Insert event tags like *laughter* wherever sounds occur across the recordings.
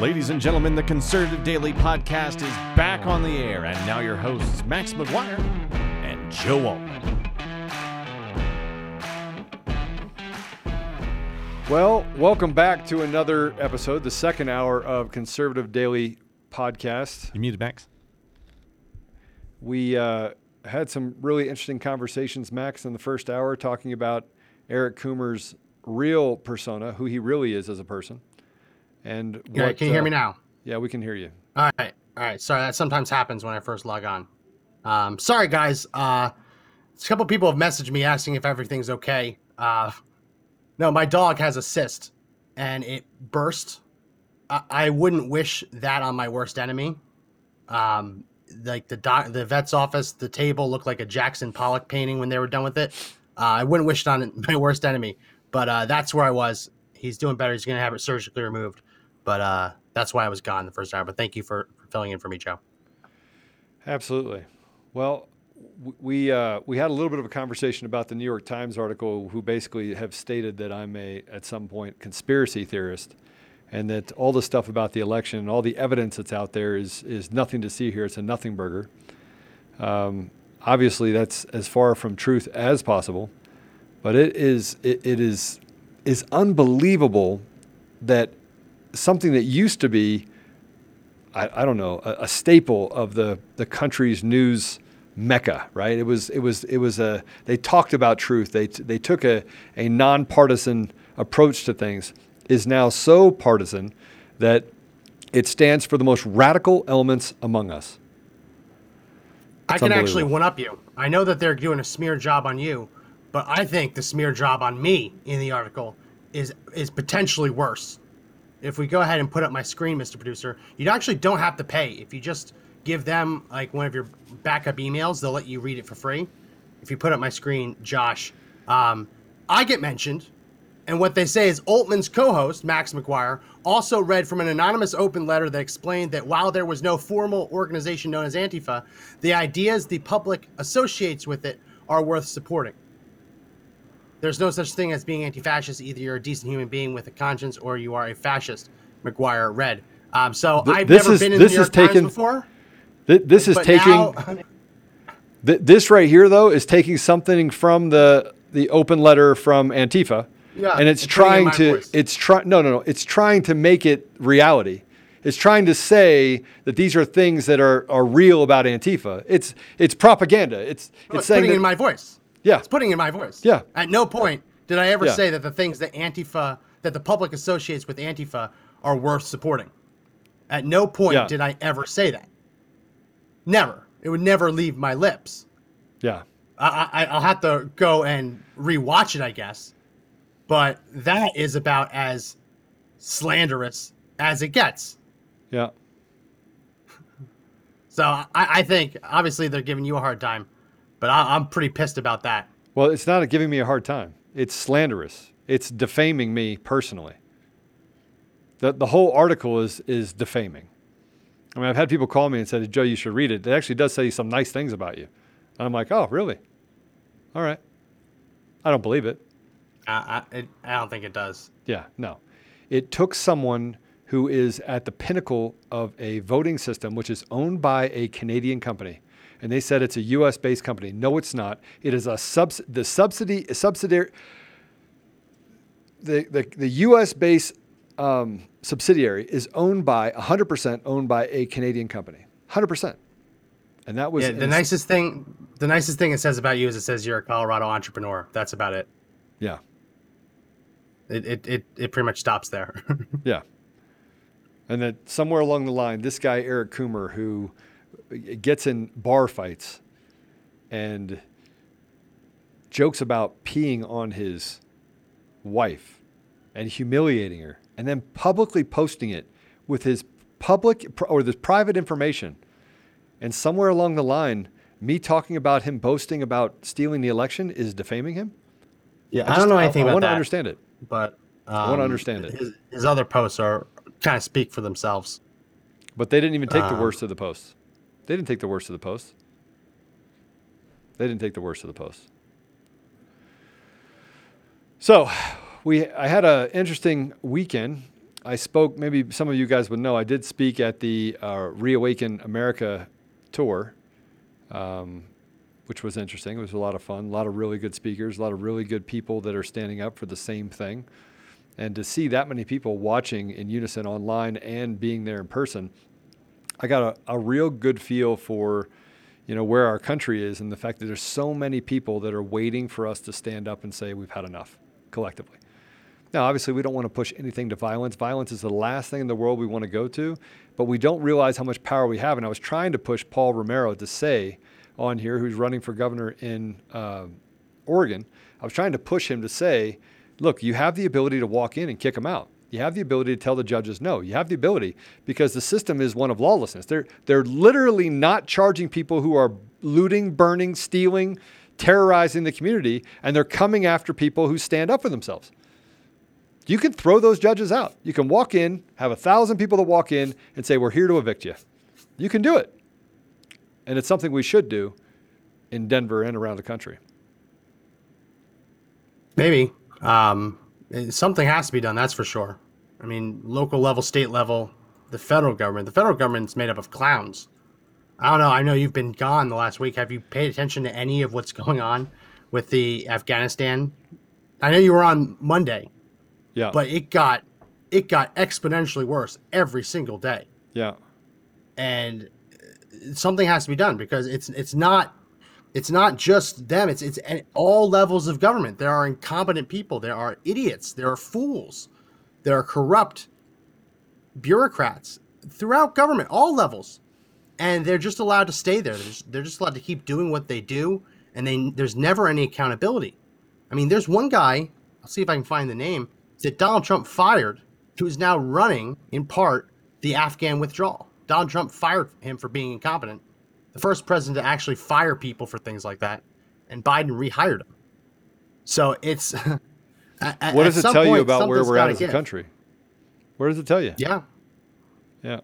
Ladies and gentlemen, the Conservative Daily Podcast is back on the air, and now your hosts, Max McGuire and Joe Oltmann. Well, welcome back to another episode, the second hour of Conservative Daily Podcast. You muted Max? We uh, had some really interesting conversations, Max, in the first hour, talking about Eric Coomer's real persona, who he really is as a person. And Yeah, what, can you hear uh, me now? Yeah, we can hear you. All right, all right. Sorry, that sometimes happens when I first log on. Um, sorry, guys. Uh, a couple people have messaged me asking if everything's okay. Uh, no, my dog has a cyst, and it burst. I, I wouldn't wish that on my worst enemy. Um, like the doc, the vet's office, the table looked like a Jackson Pollock painting when they were done with it. Uh, I wouldn't wish it on *laughs* my worst enemy, but uh, that's where I was. He's doing better. He's gonna have it surgically removed, but uh, that's why I was gone the first hour. But thank you for, for filling in for me, Joe. Absolutely. Well, we uh, we had a little bit of a conversation about the New York Times article, who basically have stated that I'm a at some point conspiracy theorist, and that all the stuff about the election and all the evidence that's out there is is nothing to see here. It's a nothing burger. Um, obviously, that's as far from truth as possible, but it is it, it is is unbelievable that something that used to be I, I don't know, a, a staple of the, the country's news mecca, right? It was, it was, it was a, they talked about truth. They, t- they took a, a nonpartisan approach to things, is now so partisan that it stands for the most radical elements among us. I can actually one up you. I know that they're doing a smear job on you, but I think the smear job on me in the article is is potentially worse. If we go ahead and put up my screen, Mr. Producer, you actually don't have to pay. If you just give them like one of your backup emails, they'll let you read it for free. If you put up my screen, Josh, um, I get mentioned, and what they say is Oltmann's co-host Max McGuire also read from an anonymous open letter that explained that while there was no formal organization known as Antifa, the ideas the public associates with it are worth supporting. There's no such thing as being anti-fascist. Either you're a decent human being with a conscience, or you are a fascist. McGuire read. Um, so Th- I've never is- been in this the New York Times taken- before. Th- this is taking, now- *laughs* th- this right here though, is taking something from the, the open letter from Antifa. Yeah, and it's and putting it trying to voice. it's trying no no no it's trying to make it reality it's trying to say that these are things that are, are real about antifa it's it's propaganda it's No, it's saying putting that, in my voice. Yeah It's putting in my voice. Yeah. At no point did I ever Yeah. say that the things that Antifa, that the public associates with Antifa, are worth supporting. At no point Yeah. did I ever say that. Never. It would never leave my lips. yeah I, I, I'll have to go and rewatch it, I guess. But that is about as slanderous as it gets. yeah So I, I think obviously they're giving you a hard time, but I, I'm pretty pissed about that. well it's not giving me a hard time. It's slanderous. It's defaming me personally. The, the whole article is is defaming. I mean i've had people call me and said joe you should read it. It actually does say some nice things about you. And i'm like oh really? All right. I don't believe it. I, I, it, I don't think it does. Yeah, no. It took someone who is at the pinnacle of a voting system, which is owned by a Canadian company, and they said it's a U.S. based company. No, it's not. It is a subs- the subsidy subsidiary. The, the, the U.S. based um, subsidiary is owned by 100% owned by a Canadian company. 100%. And that was Yeah, the ins- nicest thing, the nicest thing it says about you is it says you're a Colorado entrepreneur. That's about it. Yeah. It it it, it pretty much stops there. *laughs* Yeah. And then somewhere along the line, this guy, Eric Coomer, who gets in bar fights and jokes about peeing on his wife and humiliating her and then publicly posting it with his public or this private information. And somewhere along the line, me talking about him boasting about stealing the election is defaming him. yeah, I, just- don't know anything I, about want to understand it. but um, wanna understand it. His, his other posts are kind of speak for themselves. But they didn't even take the Um, worst of the posts. They didn't take the worst of the posts. They didn't take the worst of the posts. So, we I had an interesting weekend. I spoke. Maybe some of you guys would know. I did speak at the uh, Reawaken America tour, um, which was interesting. It was a lot of fun. A lot of really good speakers. A lot of really good people that are standing up for the same thing. And to see that many people watching in unison online and being there in person, I got a, a real good feel for you know where our country is and the fact that there's so many people that are waiting for us to stand up and say we've had enough collectively. Now, obviously, we don't want to push anything to violence. Violence is the last thing in the world we want to go to, but we don't realize how much power we have. And I was trying to push Paul Romero to say on here, who's running for governor in uh, Oregon, I was trying to push him to say, look, you have the ability to walk in and kick them out. You have the ability to tell the judges no. You have the ability because the system is one of lawlessness. They're, they're literally not charging people who are looting, burning, stealing, terrorizing the community, and they're coming after people who stand up for themselves. You can throw those judges out. You can walk in, have a thousand people that walk in and say, We're here to evict you. You can do it. And it's something we should do in Denver and around the country. Maybe. Um, Eh, something has to be done, that's for sure. I mean, local level, state level, the federal government. The federal government's made up of clowns. I don't know. I know you've been gone the last week. Have you paid attention to any of what's going on with the Afghanistan? I know you were on Monday. Yeah. But it got it got exponentially worse every single day. Yeah. And eh, something has to be done because it's it's not it's not just them it's it's at all levels of government. There are incompetent people there are idiots there are fools there are corrupt bureaucrats throughout government all levels. And they're just allowed to stay there. They're just, they're just allowed to keep doing what they do and they there's never any accountability. I mean there's one guy i'll see if i can find the name that donald trump fired who is now running in part the afghan withdrawal. Donald trump fired him for being incompetent the first president to actually fire people for things like that, and Biden rehired him. So it's. *laughs* at, what does it tell point, you about where we're at as give. a country? Where does it tell you? Yeah. Yeah.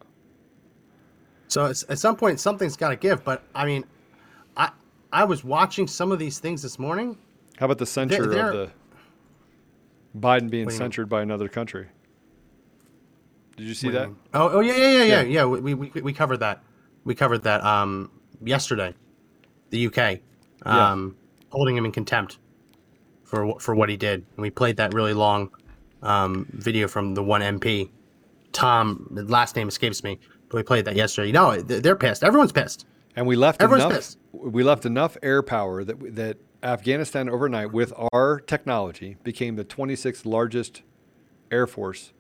So at some point, something's got to give. But I mean, I I was watching some of these things this morning. How about the censure they're, they're, of the Biden being censured by another country? Did you see that? Oh, oh yeah, yeah, yeah, yeah, yeah. We, we, we covered that we covered that um, yesterday. The UK um, yeah. holding him in contempt for for what he did, and we played that really long um, video from the one MP. Tom, the last name escapes me, but we played that yesterday. No, they're pissed. Everyone's pissed. And we left Everyone's enough. Pissed. We left enough air power that that Afghanistan overnight, with our technology, became the 26th largest air force,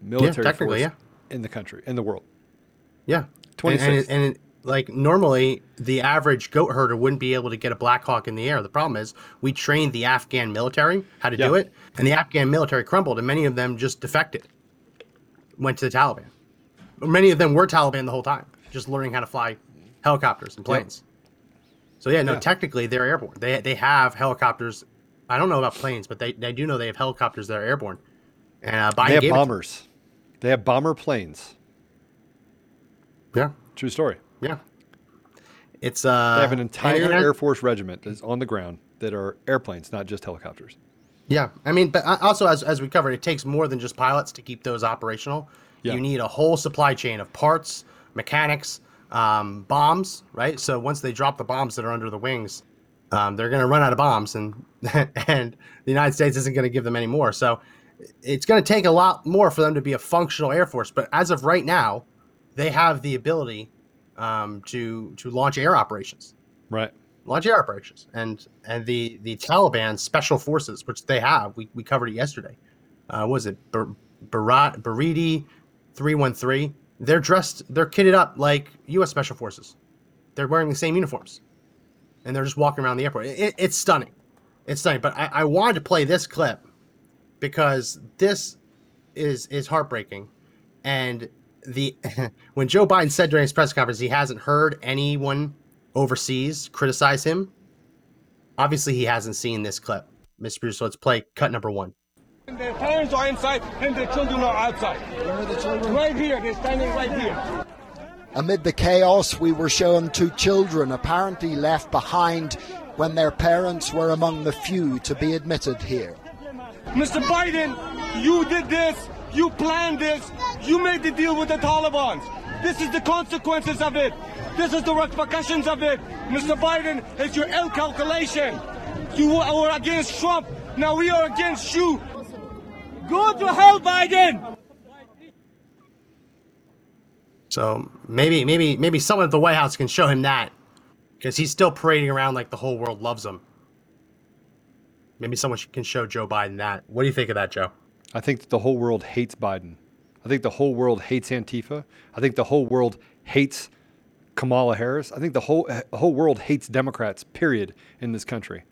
military yeah, force yeah. in the country, in the world. Yeah, 26. And, and, and like normally, the average goat herder wouldn't be able to get a Black Hawk in the air. The problem is we trained the Afghan military how to do it, and the Afghan military crumbled, and many of them just defected, went to the Taliban. Many of them were Taliban the whole time, just learning how to fly helicopters and planes. So yeah, no, yeah. technically they're airborne. They they have helicopters. I don't know about planes, but they, they do know they have helicopters that are airborne. And uh, Biden they have bombers. They have bomber planes. Yeah. True story. Yeah. It's uh they have an entire and, and Air Force regiment that's on the ground that are airplanes, not just helicopters. Yeah. I mean, but uh, also as as we covered, it takes more than just pilots to keep those operational. Yeah. You need a whole supply chain of parts, mechanics, um, bombs, right? So once they drop the bombs that are under the wings, um, they're going to run out of bombs, and *laughs* and the United States isn't going to give them any more. So it's going to take a lot more for them to be a functional air force. But as of right now, they have the ability um, to to launch air operations. Right. Launch air operations, and and the the Taliban special forces, which they have, we, we covered it yesterday. Uh, was it Bar- Barat Baridi three one three? They're dressed, they're kitted up like U.S. special forces. They're wearing the same uniforms, and they're just walking around the airport. It, it's stunning. It's stunning. But I, I wanted to play this clip because this is is heartbreaking, and the *laughs* when Joe Biden said during his press conference he hasn't heard anyone overseas criticize him. Obviously, he hasn't seen this clip, Mr. Bruce. Let's play cut number one. Their parents are inside and their children are outside. Where are the children? Right here. They're standing right here. Amid the chaos, we were shown two children apparently left behind when their parents were among the few to be admitted here. Mr. Biden, you did this You planned this. You made the deal with the Taliban. This is the consequences of it. This is the repercussions of it. Mr. Biden, it's your ill calculation. You were against Trump. Now we are against you. Go to hell, Biden. So maybe, maybe, maybe someone at the White House can show him that, because he's still parading around like the whole world loves him. Maybe someone can show Joe Biden that. What do you think of that, Joe? I think the whole world hates Biden. I think the whole world hates Antifa. I think the whole world hates Kamala Harris. I think the whole whole world hates Democrats. Period. In this country,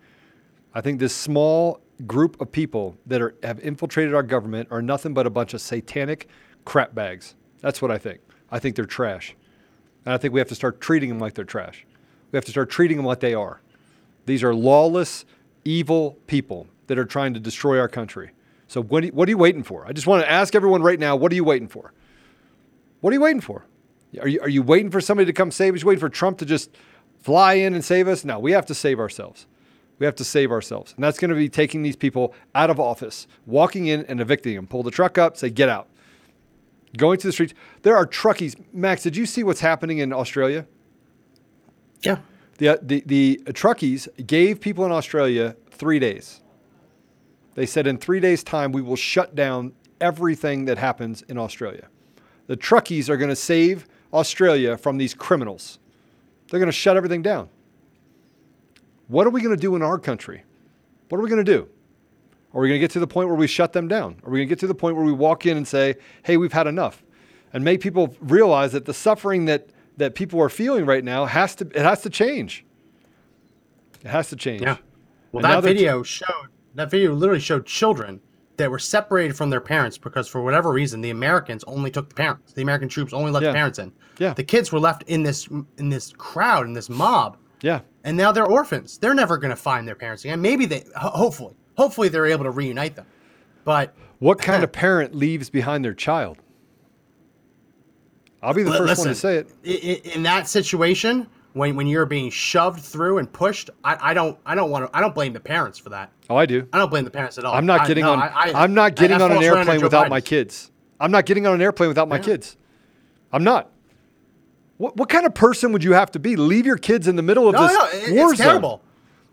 I think this small group of people that are have infiltrated our government are nothing but a bunch of satanic crap bags. That's what I think. I think they're trash, and I think we have to start treating them like they're trash. We have to start treating them like they are. These are lawless, evil people that are trying to destroy our country. So what are, you, what are you waiting for? I just want to ask everyone right now, what are you waiting for? What are you waiting for? Are you, are you waiting for somebody to come save us? You waiting for Trump to just fly in and save us? No, we have to save ourselves. We have to save ourselves. And that's going to be taking these people out of office, walking in and evicting them. Pull the truck up, say, get out. Going to the streets. There are truckies. Max, did you see what's happening in Australia? Yeah. The, uh, the, the truckies gave people in Australia three days. They said in three days' time, we will shut down everything that happens in Australia. The truckies are going to save Australia from these criminals. They're going to shut everything down. What are we going to do in our country? What are we going to do? Are we going to get to the point where we shut them down? Are we going to get to the point where we walk in and say, hey, we've had enough? And make people realize that the suffering that, that people are feeling right now has to, it has to change. It has to change. Yeah. Well, And that video showed that video literally showed children that were separated from their parents because for whatever reason the Americans only took the parents. The American troops only let Yeah. the parents in. Yeah. The kids were left in this in this crowd in this mob, Yeah. and now they're orphans. They're never going to find their parents again. Maybe they, hopefully, hopefully they're able to reunite them. But What kind of *clears throat* parent leaves behind their child? I'll be the first one to say it. in that situation, when when you're being shoved through and pushed, I, I don't I don't want to I don't blame the parents for that. Oh, I do. I don't blame the parents at all. I'm not I- getting no, on. I, I, am not getting on an falls right under airplane without my kids. I'm not getting on an airplane without my kids. I'm not. What, what kind of person would you have to be? Leave your kids in the middle of No, this no, it- war it's zone terrible.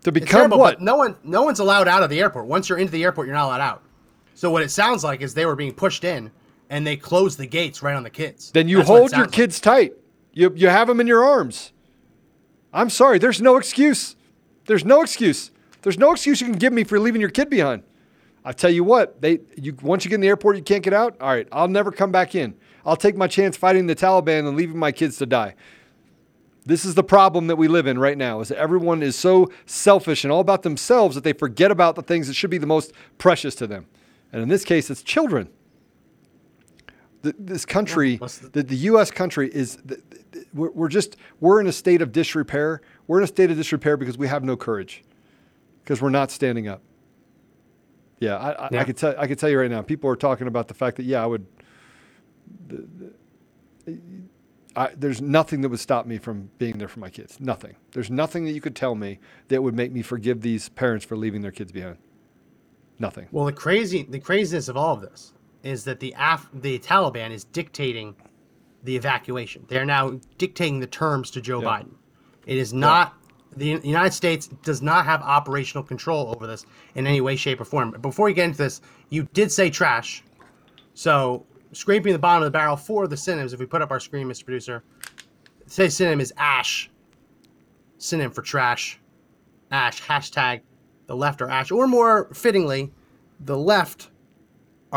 to become terrible, what? but no one no one's allowed out of the airport. Once you're into the airport, you're not allowed out. So what it sounds like is they were being pushed in, and they closed the gates right on the kids. then you That's hold your like. kids tight. You you have them in your arms. I'm sorry. There's no excuse. There's no excuse. There's no excuse you can give me for leaving your kid behind. I tell you what, they you once you get in the airport, you can't get out. All right, I'll never come back in. I'll take my chance fighting the Taliban and leaving my kids to die. This is the problem that we live in right now is that everyone is so selfish and all about themselves that they forget about the things that should be the most precious to them. And in this case, it's children. Th- This country, what's the- the, the U.S. country is, th- th- we're, we're just, we're in a state of disrepair. We're in a state of disrepair because we have no courage, because we're not standing up. Yeah, I, I, Yeah. I could tell, I could tell you right now, people are talking about the fact that, yeah, I would, I, there's nothing that would stop me from being there for my kids. Nothing. There's nothing that you could tell me that would make me forgive these parents for leaving their kids behind. Nothing. Well, the crazy, the craziness of all of this is that the Af- the Taliban is dictating the evacuation. They are now dictating the terms to Joe Yeah. Biden. It is not the United States does not have operational control over this in any way, shape, or form. Before you get into this, you did say trash, so scraping the bottom of the barrel for the synonyms. If we put up our screen, Mr. Producer, say synonym is ash. Synonym for trash. Ash hashtag the left or ash, or more fittingly, the left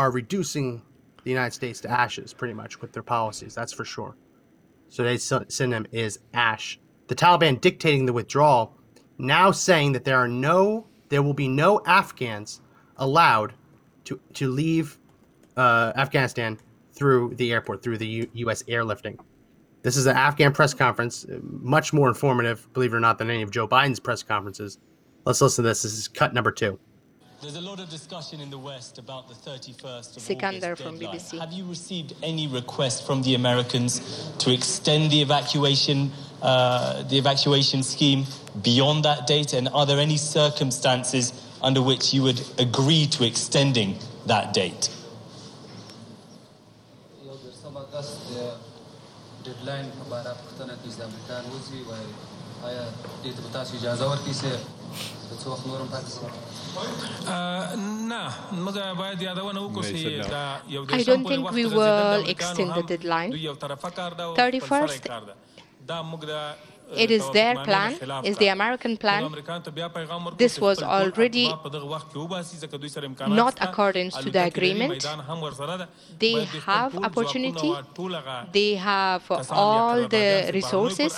are reducing the United States to ashes, pretty much with their policies. That's for sure. So today's syn- synonym is ash. The Taliban dictating the withdrawal, now saying that there are no, there will be no Afghans allowed to to leave uh, Afghanistan through the airport, through the U- U.S. airlifting. This is an Afghan press conference, uh, much more informative, believe it or not, than any of Joe Biden's press conferences. Let's listen to this. This is cut number two. There's a lot of discussion in the West about the 31st of Sikander August from deadline. BBC. Have you received any request from the Americans to extend the evacuation, uh, the evacuation scheme beyond that date? And are there any circumstances under which you would agree to extending that date? یو I don't think we will extend the deadline. 31st It is their plan, is the American plan. This was already not according to the agreement. They have opportunity. They have all the resources.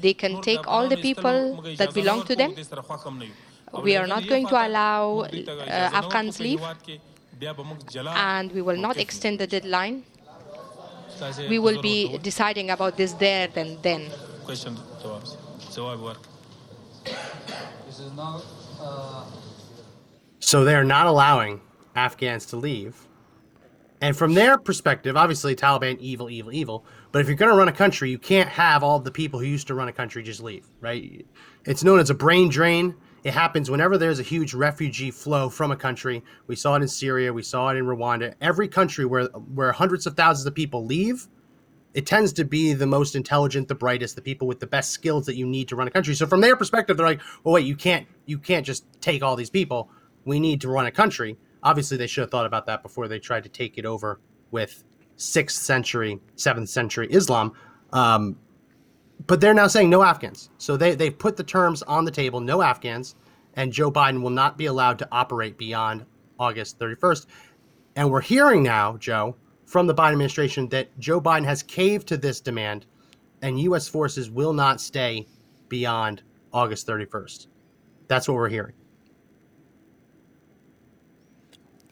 They can take all the people that belong to them. We are not going to allow uh, Afghans leave, and we will not extend the deadline. We will be deciding about this there and then question جواب جواب ورک This is now uh, So they're not allowing Afghans to leave. And from their perspective, obviously Taliban evil, evil, evil. But if you're going to run a country, you can't have all the people who used to run a country just leave, right? It's known as a brain drain. It happens whenever there's a huge refugee flow from a country. We saw it in Syria, we saw it in Rwanda. Every country where where hundreds of thousands of people leave, it tends to be the most intelligent, the brightest, the people with the best skills that you need to run a country. So from their perspective, they're like, "Well, wait, you can't you can't just take all these people. We need to run a country." Obviously, they should have thought about that before they tried to take it over with sixth century, seventh century Islam. Um, but they're now saying no Afghans. So they they've put the terms on the table, no Afghans, and Joe Biden will not be allowed to operate beyond August 31st. And we're hearing now, Joe, from the Biden administration that Joe Biden has caved to this demand and U.S. forces will not stay beyond August 31st. That's what we're hearing.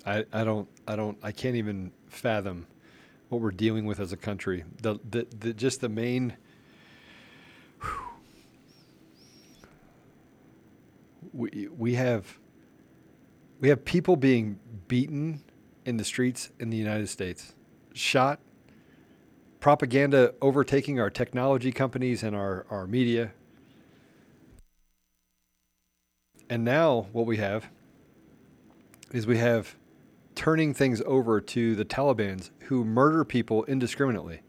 I, I don't I don't I can't even fathom what we're dealing with as a country. The the, the just the main we we have we have people being beaten in the streets in the United States, shot, propaganda overtaking our technology companies and our, our media. And now what we have is we have turning things over to the Taliban's who murder people indiscriminately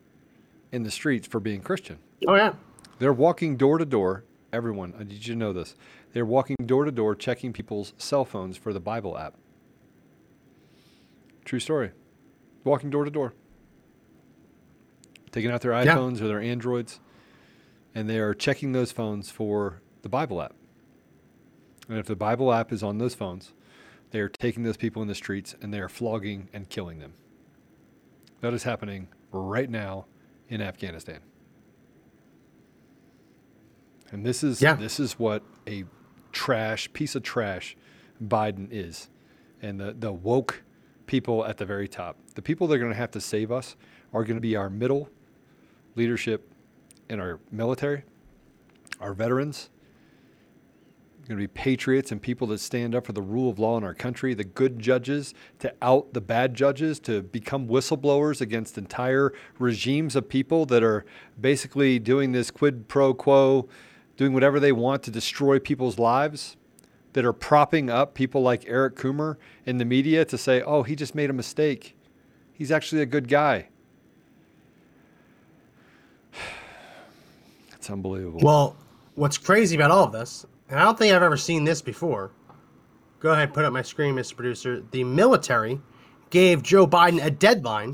in the streets for being Christian. Oh yeah. They're walking door to door. Everyone, uh, I need you to know this. They're walking door to door checking people's cell phones for the Bible app. True story. Walking door to door. Taking out their Yeah. iPhones or their Androids, and they are checking those phones for the Bible app. And if the Bible app is on those phones, they are taking those people in the streets and they are flogging and killing them. That is happening right now in Afghanistan. And this is Yeah. this is what a trash piece of trash Biden is. And the, the woke people at the very top. The people that are going to have to save us are going to be our middle leadership in our military, our veterans, going to be patriots and people that stand up for the rule of law in our country, the good judges to out the bad judges, to become whistleblowers against entire regimes of people that are basically doing this quid pro quo, doing whatever they want to destroy people's lives, that are propping up people like Eric Coomer in the media to say, oh, he just made a mistake. He's actually a good guy. *sighs* It's unbelievable. Well, what's crazy about all of this, and I don't think I've ever seen this before. Go ahead, put up my screen, Mr. Producer. The military gave Joe Biden a deadline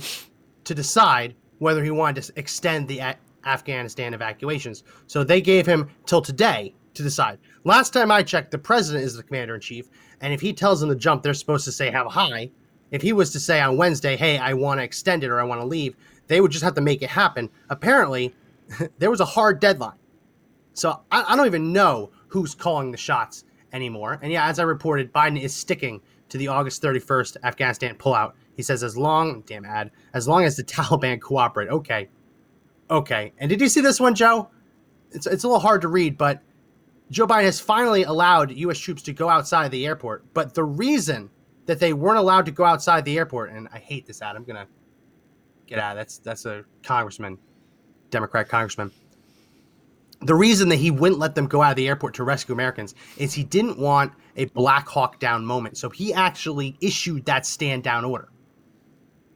to decide whether he wanted to extend the Afghanistan evacuations. So they gave him till today to decide. Last time I checked, the president is the commander in chief, and if he tells them to jump, they're supposed to say have a high. If he was to say on Wednesday, "Hey, I want to extend it or I want to leave," they would just have to make it happen. Apparently, *laughs* there was a hard deadline. So I, I don't even know who's calling the shots anymore. And yeah, as I reported, Biden is sticking to the August 31st Afghanistan pullout. He says as long, damn ad, as long as the *laughs* Taliban cooperate. Okay. Okay. And did you see this one, Joe? It's, it's a little hard to read, but Joe Biden has finally allowed U.S. troops to go outside the airport. But the reason that they weren't allowed to go outside the airport, and I hate this ad, I'm gonna get out. That's that's a congressman, Democrat congressman. The reason that he wouldn't let them go out of the airport to rescue Americans is he didn't want a Black Hawk Down moment. So he actually issued that stand down order.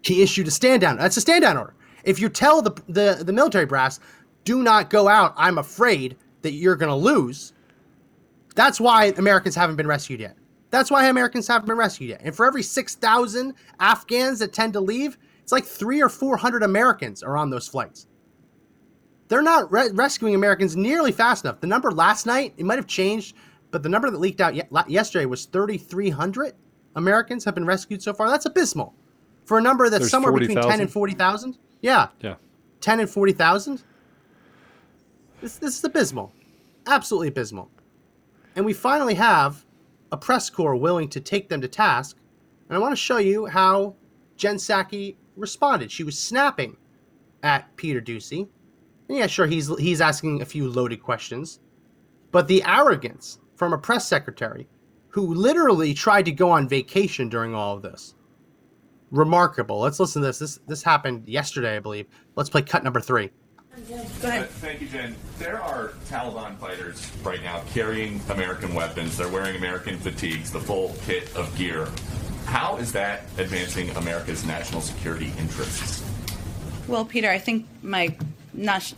he issued a stand down. That's a stand down order. If you tell the, the, the military brass, do not go out, I'm afraid that you're going to lose, that's why Americans haven't been rescued yet. That's why Americans haven't been rescued yet. And for every 6,000 Afghans that tend to leave, it's like three or 400 Americans are on those flights. They're not re- rescuing Americans nearly fast enough. The number last night, it might have changed, but the number that leaked out ye- yesterday was 3,300 Americans have been rescued so far. That's abysmal. For a number that's There's somewhere 40, between 10 and 40,000. Yeah. Yeah. 10 and 40,000. This, this is abysmal. Absolutely abysmal. And we finally have a press corps willing to take them to task. And I want to show you how Jen Psaki responded. She was snapping at Peter Doocy. And yeah, sure, he's he's asking a few loaded questions. But the arrogance from a press secretary who literally tried to go on vacation during all of this. Remarkable. Let's listen to this. This this happened yesterday, I believe. Let's play cut number three. Go ahead. Uh, thank you, Jen. There are Taliban fighters right now carrying American weapons. They're wearing American fatigues, the full kit of gear. How is that advancing America's national security interests? Well, Peter, I think my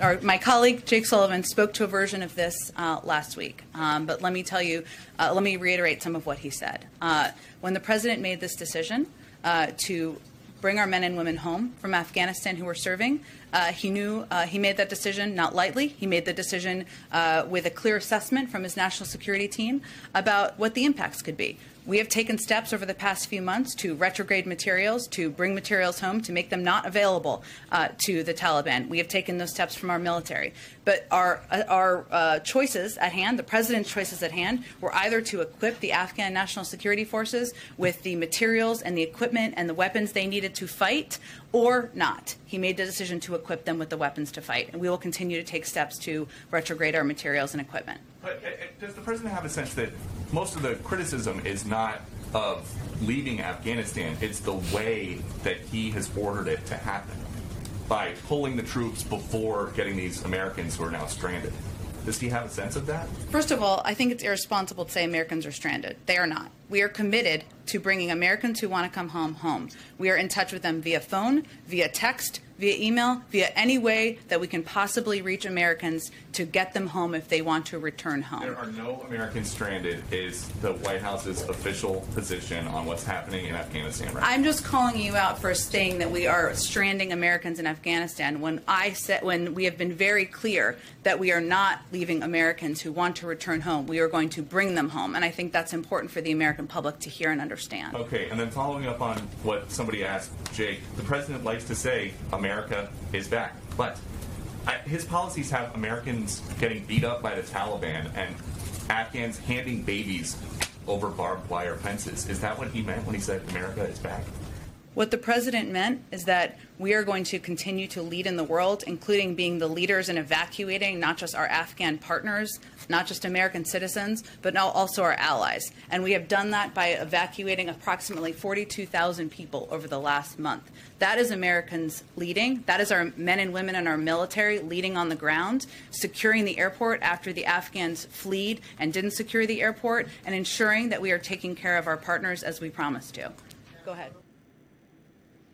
or my colleague Jake Sullivan spoke to a version of this uh, last week. Um, but let me tell you, uh, let me reiterate some of what he said. Uh, when the president made this decision uh, to bring our men and women home from Afghanistan who were serving, uh, he knew uh, he made that decision not lightly. He made the decision uh, with a clear assessment from his national security team about what the impacts could be. We have taken steps over the past few months to retrograde materials, to bring materials home, to make them not available uh, to the Taliban. We have taken those steps from our military. But our, uh, our uh, choices at hand, the president's choices at hand, were either to equip the Afghan National Security Forces with the materials and the equipment and the weapons they needed to fight, or not. He made the decision to equip them with the weapons to fight. And we will continue to take steps to retrograde our materials and equipment. But uh, uh, does the president have a sense that most of the criticism is not of leaving Afghanistan, it's the way that he has ordered it to happen by pulling the troops before getting these Americans who are now stranded? Does he have a sense of that? First of all, I think it's irresponsible to say Americans are stranded. They are not. We are committed to bringing Americans who want to come home home. We are in touch with them via phone, via text, via email, via any way that we can possibly reach Americans to get them home if they want to return home. There are no Americans stranded, is the White House's official position on what's happening in Afghanistan right I'm just calling you out for saying that we are stranding Americans in Afghanistan when I said when we have been very clear that we are not leaving Americans who want to return home. We are going to bring them home. And I think that's important for the American public to hear and understand. Okay, and then following up on what somebody asked Jake, the president likes to say America is back. But his policies have Americans getting beat up by the Taliban and Afghans handing babies over barbed wire fences. Is that what he meant when he said America is back? What the president meant is that we are going to continue to lead in the world, including being the leaders in evacuating not just our Afghan partners, not just American citizens, but now also our allies. And we have done that by evacuating approximately 42,000 people over the last month. That is Americans leading. That is our men and women in our military leading on the ground, securing the airport after the Afghans fled and didn't secure the airport, and ensuring that we are taking care of our partners as we promised to. Go ahead.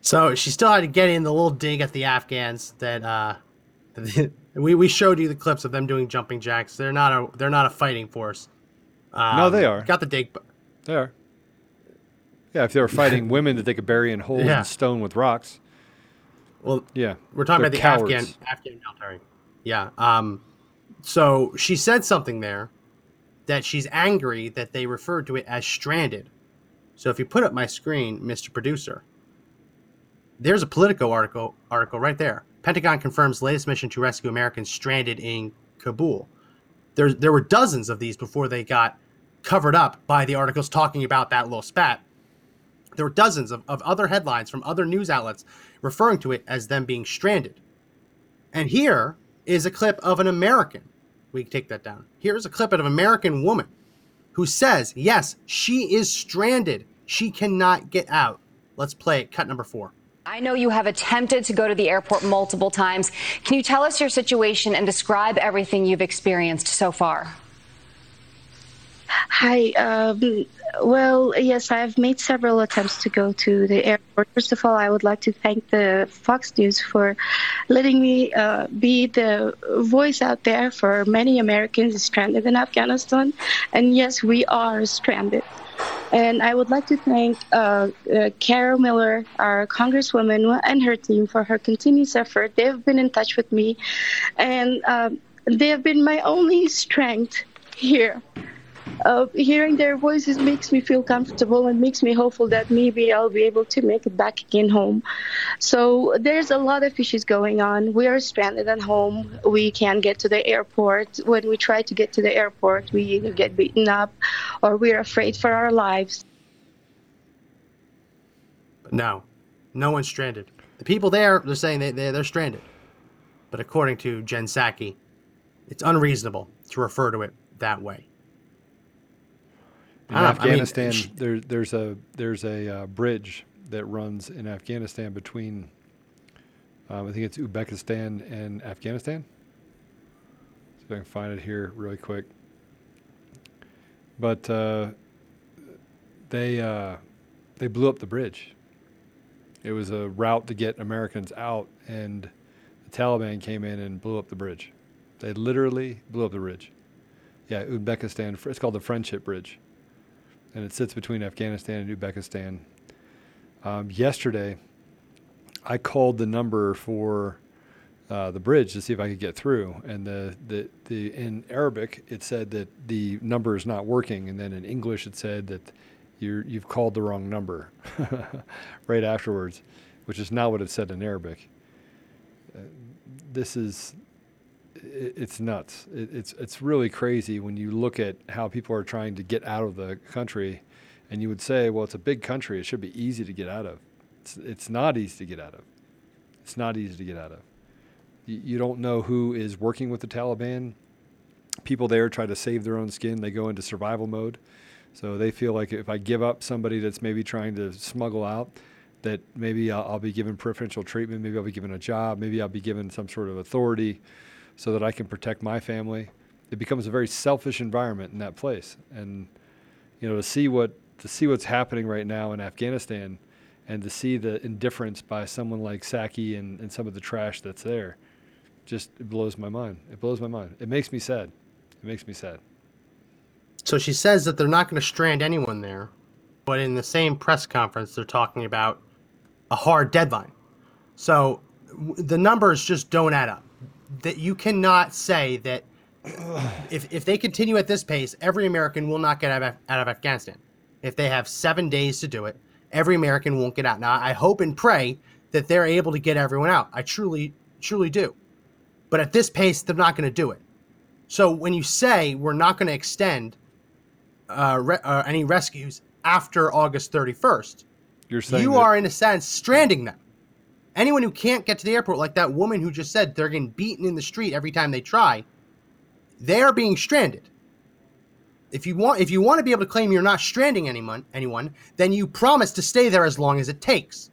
So she still had to get in the little dig at the Afghans that uh, *laughs* we we showed you the clips of them doing jumping jacks. They're not a they're not a fighting force. Um, no, they are. Got the dig. They are. Yeah, if they were fighting *laughs* women that they could bury in holes yeah. and stone with rocks. Well, yeah, we're talking about the cowards. Afghan Afghan military. Yeah. Um, so she said something there that she's angry that they referred to it as stranded. So if you put up my screen, Mr. Producer, there's a Politico article article right there. Pentagon confirms latest mission to rescue Americans stranded in Kabul. There, there were dozens of these before they got covered up by the articles talking about that little spat. There were dozens of, of other headlines from other news outlets referring to it as them being stranded. And here is a clip of an American. We take that down. Here's a clip of an American woman who says, yes, she is stranded. She cannot get out. Let's play it. cut number four. I know you have attempted to go to the airport multiple times. Can you tell us your situation and describe everything you've experienced so far? Hi. Um, well, yes, I've made several attempts to go to the airport. First of all, I would like to thank the Fox News for letting me uh, be the voice out there for many Americans stranded in Afghanistan. And yes, we are stranded. And I would like to thank uh, uh, Carol Miller, our congresswoman, and her team for her continuous effort. They have been in touch with me, and um, they have been my only *laughs* strength here. Uh, hearing their voices makes me feel comfortable and makes me hopeful that maybe I'll be able to make it back again home. So there's a lot of issues going on. We are stranded at home. We can't get to the airport. When we try to get to the airport, we either get beaten up or we're afraid for our lives. No, no one's stranded. The people there, they're saying they, they, they're stranded. But according to Jen Psaki, it's unreasonable to refer to it that way. In Afghanistan, I mean, there, there's a there's a uh, bridge that runs in Afghanistan between, um, I think it's Uzbekistan and Afghanistan. See if I can find it here really quick. But uh, they uh, they blew up the bridge. It was a route to get Americans out, and the Taliban came in and blew up the bridge. They literally blew up the bridge. Yeah, Uzbekistan. It's called the Friendship Bridge and it sits between Afghanistan and Uzbekistan. Um, yesterday, I called the number for uh, the bridge to see if I could get through, and the, the the in Arabic it said that the number is not working, and then in English it said that you you've called the wrong number *laughs* right afterwards, which is not what it said in Arabic. Uh, this is it's nuts. it's it's really crazy when you look at how people are trying to get out of the country, and you would say, well, it's a big country. It should be easy to get out of. It's it's not easy to get out of. It's not easy to get out of. You, you don't know who is working with the Taliban. People there try to save their own skin. They go into survival mode. So they feel like if I give up somebody that's maybe trying to smuggle out, that maybe I'll, I'll be given preferential treatment. Maybe I'll be given a job. Maybe I'll be given some sort of authority so that I can protect my family. It becomes a very selfish environment in that place. And you know, to see what to see what's happening right now in Afghanistan and to see the indifference by someone like Psaki and, and some of the trash that's there, just it blows my mind. It blows my mind. It makes me sad. It makes me sad. So she says that they're not going to strand anyone there, but in the same press conference, they're talking about a hard deadline. So the numbers just don't add up that you cannot say that if, if they continue at this pace, every American will not get out of, out of Afghanistan. If they have seven days to do it, every American won't get out. Now, I hope and pray that they're able to get everyone out. I truly, truly do. But at this pace, they're not going to do it. So when you say we're not going to extend uh, re- uh, any rescues after August 31st, you're saying you are in a sense stranding them. Anyone who can't get to the airport, like that woman who just said they're getting beaten in the street every time they try, they are being stranded. If you want, if you want to be able to claim you're not stranding anyone, anyone, then you promise to stay there as long as it takes.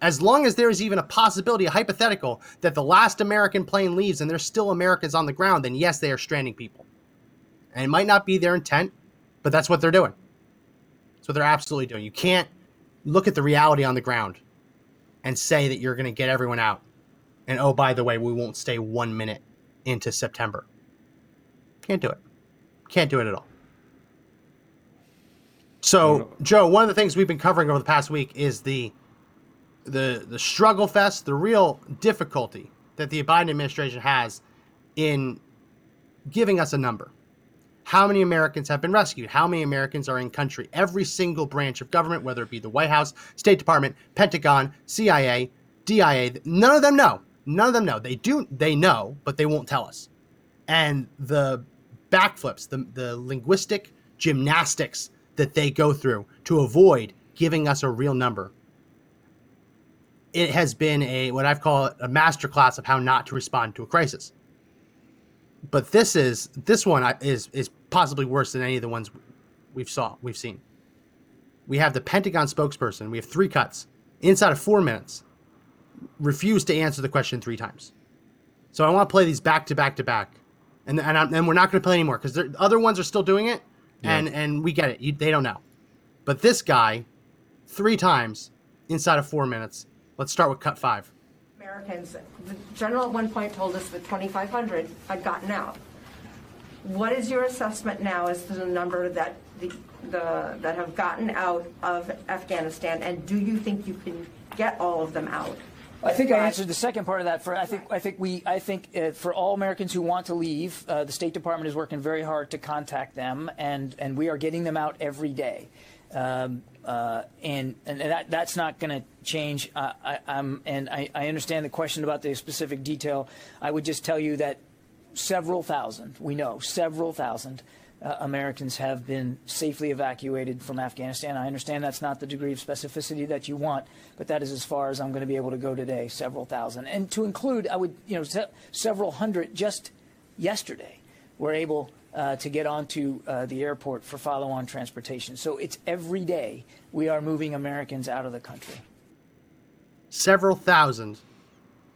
As long as there is even a possibility, a hypothetical, that the last American plane leaves and there's still Americans on the ground, then yes, they are stranding people. And it might not be their intent, but that's what they're doing. That's what they're absolutely doing. You can't look at the reality on the ground and say that you're going to get everyone out. And oh, by the way, we won't stay one minute into September. Can't do it. Can't do it at all. So, Joe, one of the things we've been covering over the past week is the the the struggle fest, the real difficulty that the Biden administration has in giving us a number. How many Americans have been rescued? How many Americans are in country? Every single branch of government, whether it be the White House, State Department, Pentagon, CIA, DIA, none of them know. None of them know. They do they know, but they won't tell us. And the backflips, the, the linguistic gymnastics that they go through to avoid giving us a real number. It has been a what I've called a masterclass of how not to respond to a crisis but this is this one is is possibly worse than any of the ones we've saw we've seen. We have the Pentagon spokesperson. We have three cuts inside of four minutes. Refused to answer the question three times. So I want to play these back to back to back, and and, I'm, and we're not going to play anymore because the other ones are still doing it, yeah. and and we get it. You, they don't know, but this guy, three times inside of four minutes. Let's start with cut five. Americans, the general at one point told us that 2,500 had gotten out. What is your assessment now as to the number that the, the that have gotten out of Afghanistan, and do you think you can get all of them out? I think I answered the second part of that. For I think I think we I think uh, for all Americans who want to leave, uh, the State Department is working very hard to contact them, and and we are getting them out every day. Um, uh, and and that that's not going to change. Uh, I, am and I, I understand the question about the specific detail. I would just tell you that several thousand, we know several thousand uh, Americans have been safely evacuated from Afghanistan. I understand that's not the degree of specificity that you want, but that is as far as I'm going to be able to go today, several thousand. And to include, I would, you know, se- several hundred just yesterday were able uh, to get onto uh, the airport for follow on transportation. So it's every day we are moving Americans out of the country. Several thousand.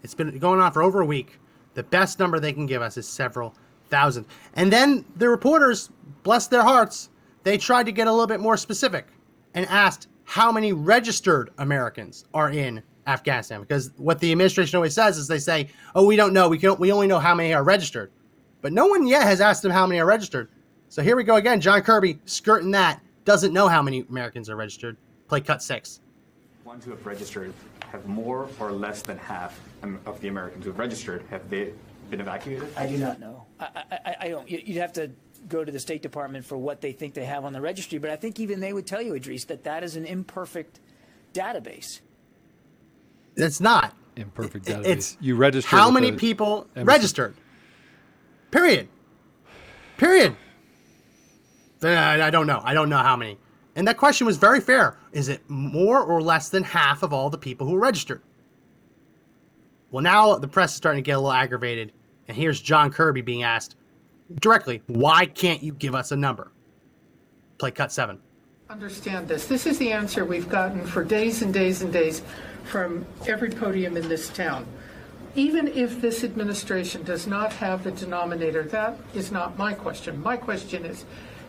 It's been going on for over a week. The best number they can give us is several thousand. And then the reporters, bless their hearts, they tried to get a little bit more specific and asked how many registered Americans are in Afghanistan. Because what the administration always says is they say, "Oh, we don't know. We can we only know how many are registered." But no one yet has asked them how many are registered. So here we go again. John Kirby skirting that doesn't know how many Americans are registered. Play cut six. Ones who have registered have more or less than half of the Americans who have registered. Have they been evacuated? I do not know. I, I, I don't. You'd have to go to the State Department for what they think they have on the registry. But I think even they would tell you, Idrees, that that is an imperfect database. It's not imperfect database. It's you register. How many people embassy. registered? Period. Period. I don't know. I don't know how many. And that question was very fair. Is it more or less than half of all the people who registered? Well, now the press is starting to get a little aggravated. And here's John Kirby being asked directly, why can't you give us a number? Play cut seven. Understand this. This is the answer we've gotten for days and days and days from every podium in this town even if this administration does not have the denominator, that is not my question. My question is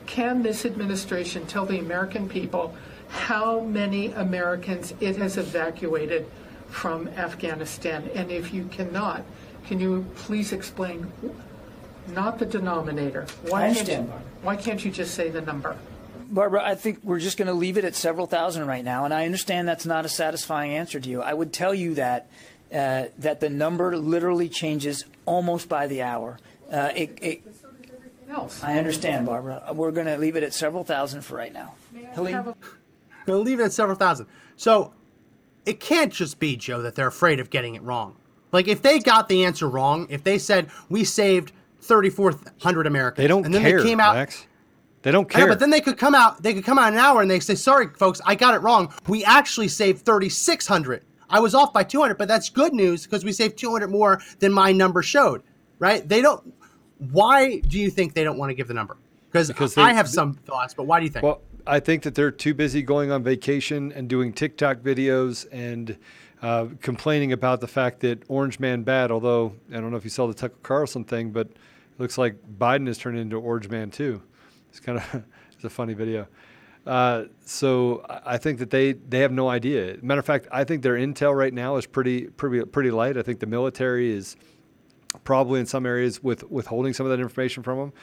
can this administration tell the American people how many Americans it has evacuated from Afghanistan? And if you cannot, can you please explain not the denominator? Why, can't you, why can't you just say the number? Barbara, I think we're just going to leave it at several thousand right now, and I understand that's not a satisfying answer to you. I would tell you that uh, that the number literally changes almost by the hour. Uh, it, it, I understand, Barbara. We're going to leave it at several thousand for right now. Helene? Going to leave it at several thousand. So it can't just be, Joe, that they're afraid of getting it wrong. Like, if they got the answer wrong, if they said, we saved 3,400 Americans. They don't and then care, they came out, Max. They don't care. Know, but then they could come out. They could come out an hour and they say, "Sorry, folks, I got it wrong. We actually saved 3,600." I was off by 200, but that's good news because we saved 200 more than my number showed, right? They don't. Why do you think they don't want to give the number? Because they, I have some thoughts, but why do you think? Well, I think that they're too busy going on vacation and doing TikTok videos and uh, complaining about the fact that Orange Man bad. Although I don't know if you saw the Tucker Carlson thing, but it looks like Biden has turned into Orange Man too. It's kind of *laughs* it's a funny video. Uh, so I think that they, they have no idea. Matter of fact, I think their intel right now is pretty pretty pretty light. I think the military is probably in some areas with withholding some of that information from them.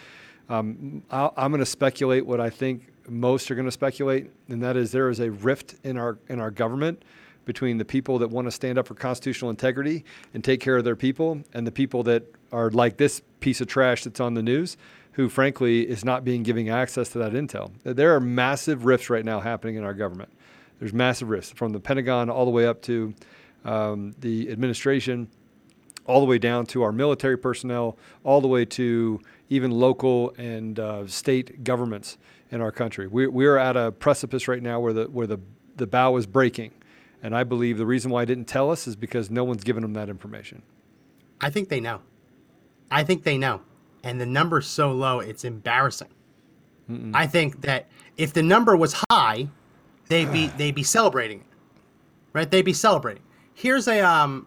Um, i am going to speculate what I think most are going to speculate, and that is there is a rift in our in our government between the people that want to stand up for constitutional integrity and take care of their people, and the people that are like this piece of trash that's on the news who frankly is not being given access to that intel. There are massive rifts right now happening in our government. There's massive rifts from the Pentagon all the way up to um, the administration, all the way down to our military personnel, all the way to even local and uh, state governments in our country. We, we are at a precipice right now where the where the the bow is breaking, and I believe the reason why I didn't tell us is because no one's given them that information. I think they know. I think they know and the number's so low, it's embarrassing. Mm-mm. I think that if the number was high, they'd be *sighs* they'd be celebrating it, right? They'd be celebrating. Here's a um,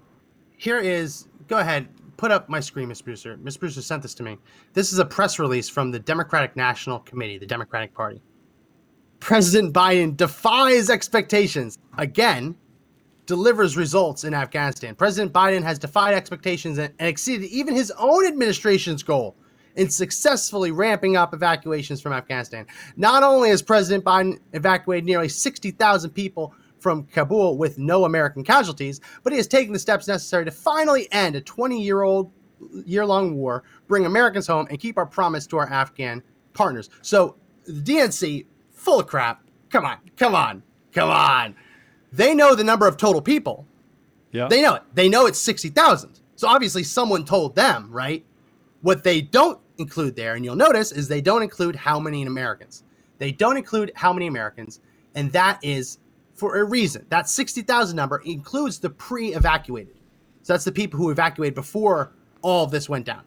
here is go ahead, put up my screen, Mr. Producer, Mr. Producer sent this to me. This is a press release from the Democratic National Committee, the Democratic Party. President Biden defies expectations again, delivers results in Afghanistan. President Biden has defied expectations and, and exceeded even his own administration's goal in successfully ramping up evacuations from Afghanistan. Not only has President Biden evacuated nearly 60,000 people from Kabul with no American casualties, but he has taken the steps necessary to finally end a 20 year old year long war, bring Americans home, and keep our promise to our Afghan partners. So the DNC, full of crap. Come on, come on, come on. They know the number of total people. Yeah. They know it. They know it's 60,000. So obviously someone told them, right? What they don't include there, and you'll notice, is they don't include how many Americans. They don't include how many Americans, and that is for a reason. That 60,000 number includes the pre evacuated. So that's the people who evacuated before all of this went down.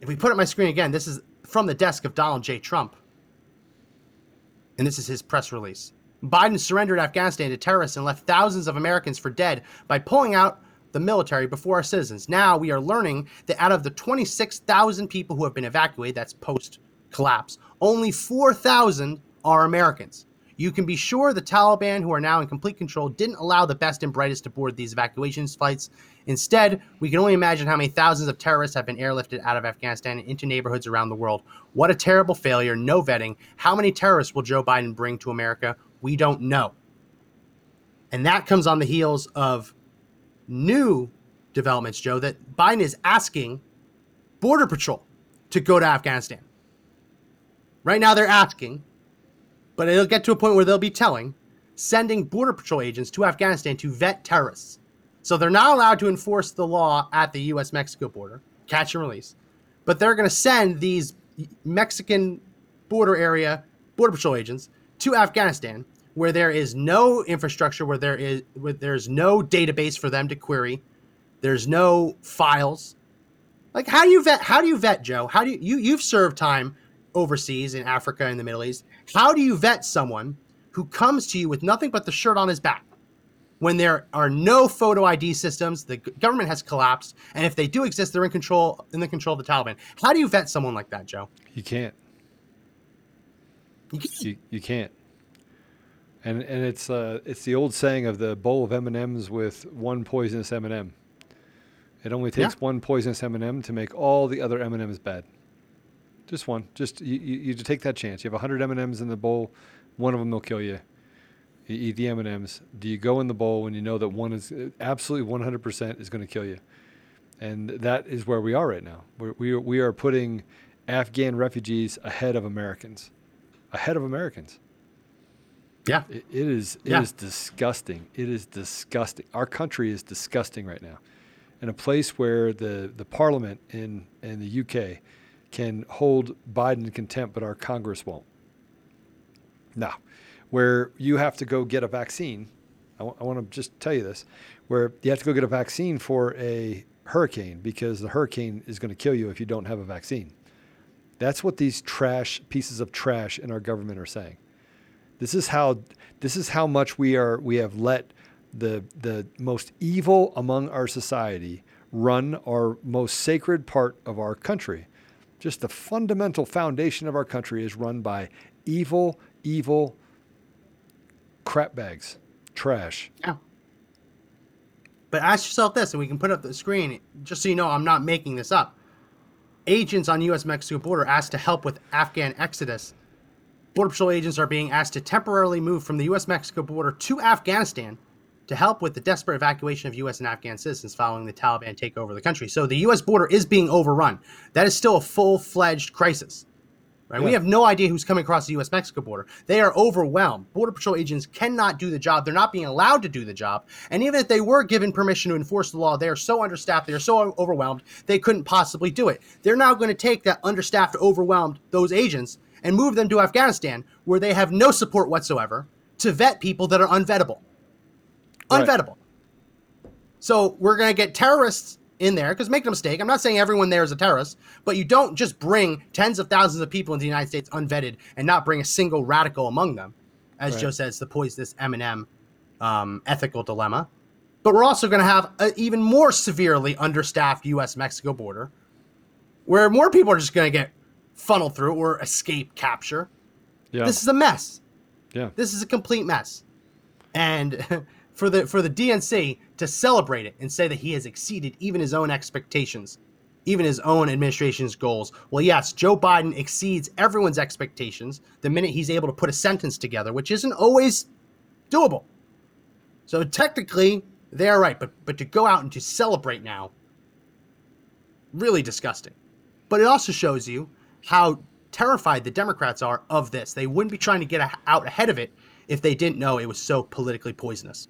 If we put up my screen again, this is from the desk of Donald J. Trump. And this is his press release. Biden surrendered Afghanistan to terrorists and left thousands of Americans for dead by pulling out the military before our citizens. Now we are learning that out of the 26,000 people who have been evacuated, that's post collapse, only 4,000 are Americans. You can be sure the Taliban, who are now in complete control, didn't allow the best and brightest to board these evacuation flights. Instead, we can only imagine how many thousands of terrorists have been airlifted out of Afghanistan and into neighborhoods around the world. What a terrible failure. No vetting. How many terrorists will Joe Biden bring to America? We don't know. And that comes on the heels of new developments, Joe, that Biden is asking Border Patrol to go to Afghanistan. Right now, they're asking, but it'll get to a point where they'll be telling, sending Border Patrol agents to Afghanistan to vet terrorists. So they're not allowed to enforce the law at the US Mexico border, catch and release, but they're going to send these Mexican border area Border Patrol agents to Afghanistan where there is no infrastructure, where there is where there's no database for them to query, there's no files. Like how do you vet how do you vet Joe? How do you, you you've served time overseas in Africa and the Middle East. How do you vet someone who comes to you with nothing but the shirt on his back? When there are no photo ID systems, the government has collapsed, and if they do exist, they're in control in the control of the Taliban. How do you vet someone like that, Joe? You can't. You can't. You, you can't. And and it's uh, it's the old saying of the bowl of M and M's with one poisonous M and m It only takes yeah. one poisonous M and m to make all the other M and M's bad. Just one. Just you, you, you take that chance. You have hundred M and M's in the bowl. One of them will kill you. You eat the M and M's. Do you go in the bowl when you know that one is uh, absolutely one hundred percent is going to kill you? And that is where we are right now. We're, we are, we are putting Afghan refugees ahead of Americans, ahead of Americans. Yeah, it, it is. It yeah. is disgusting. It is disgusting. Our country is disgusting right now, in a place where the the Parliament in in the UK can hold Biden in contempt, but our Congress won't. Now, where you have to go get a vaccine, I, w- I want to just tell you this, where you have to go get a vaccine for a hurricane because the hurricane is going to kill you if you don't have a vaccine. That's what these trash pieces of trash in our government are saying. This is how this is how much we are we have let the the most evil among our society run our most sacred part of our country. Just the fundamental foundation of our country is run by evil, evil crap bags, trash. Yeah. But ask yourself this, and we can put up the screen just so you know I'm not making this up. Agents on U.S. Mexico border asked to help with Afghan exodus Border Patrol agents are being asked to temporarily move from the U.S. Mexico border to Afghanistan to help with the desperate evacuation of U.S. and Afghan citizens following the Taliban takeover of the country. So the U.S. border is being overrun. That is still a full fledged crisis. Right? Yeah. We have no idea who's coming across the U.S. Mexico border. They are overwhelmed. Border Patrol agents cannot do the job. They're not being allowed to do the job. And even if they were given permission to enforce the law, they are so understaffed, they are so overwhelmed, they couldn't possibly do it. They're now going to take that understaffed, overwhelmed, those agents, and move them to Afghanistan, where they have no support whatsoever to vet people that are unvettable. Unvettable. Right. So we're going to get terrorists in there because make no mistake, I'm not saying everyone there is a terrorist, but you don't just bring tens of thousands of people into the United States unvetted and not bring a single radical among them, as right. Joe says, the poisonous M&M um, ethical dilemma. But we're also going to have an even more severely understaffed U.S. Mexico border where more people are just going to get funneled through or escape capture. Yeah. This is a mess. Yeah. This is a complete mess. And *laughs* for the for the DNC to celebrate it and say that he has exceeded even his own expectations, even his own administration's goals. Well, yes, Joe Biden exceeds everyone's expectations the minute he's able to put a sentence together, which isn't always doable. So technically, they're right, but but to go out and to celebrate now, really disgusting. But it also shows you how terrified the Democrats are of this. They wouldn't be trying to get out ahead of it if they didn't know it was so politically poisonous.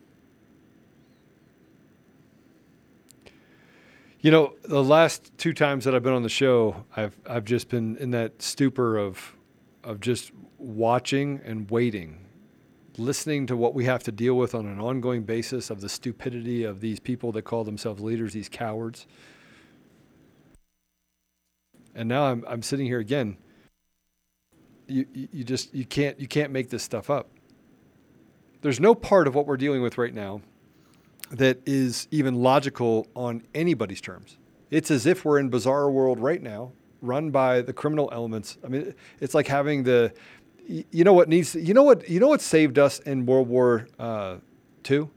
You know, the last two times that I've been on the show, I've I've just been in that stupor of of just watching and waiting, listening to what we have to deal with on an ongoing basis of the stupidity of these people that call themselves leaders, these cowards. And now I'm I'm sitting here again. You you just you can't you can't make this stuff up. There's no part of what we're dealing with right now that is even logical on anybody's terms. It's as if we're in bizarre world right now, run by the criminal elements. I mean, it's like having the, you know what needs, you know what, you know what saved us in World War uh, II.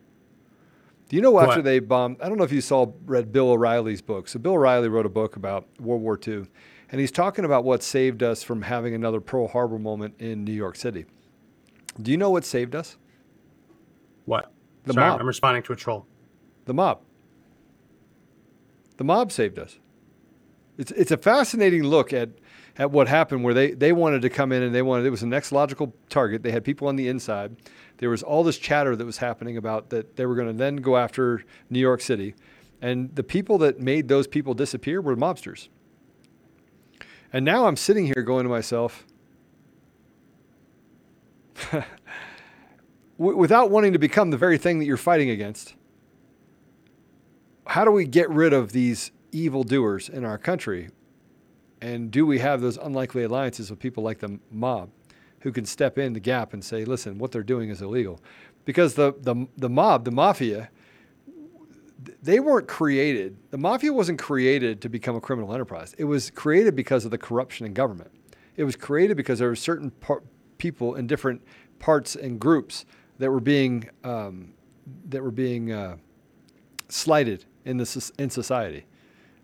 Do you know after what? they bombed? I don't know if you saw read Bill O'Reilly's book. So Bill O'Reilly wrote a book about World War II, and he's talking about what saved us from having another Pearl Harbor moment in New York City. Do you know what saved us? What? The Sorry, mob. I'm responding to a troll. The mob. The mob saved us. It's it's a fascinating look at at what happened where they, they wanted to come in and they wanted it was the next logical target. They had people on the inside. There was all this chatter that was happening about that they were going to then go after New York City. And the people that made those people disappear were mobsters. And now I'm sitting here going to myself, *laughs* w- without wanting to become the very thing that you're fighting against, how do we get rid of these evil doers in our country? And do we have those unlikely alliances with people like the mob who can step in the gap and say, listen, what they're doing is illegal? Because the, the, the mob, the mafia, they weren't created, the mafia wasn't created to become a criminal enterprise. It was created because of the corruption in government. It was created because there were certain par- people in different parts and groups that were being um, that were being uh, slighted in the in society,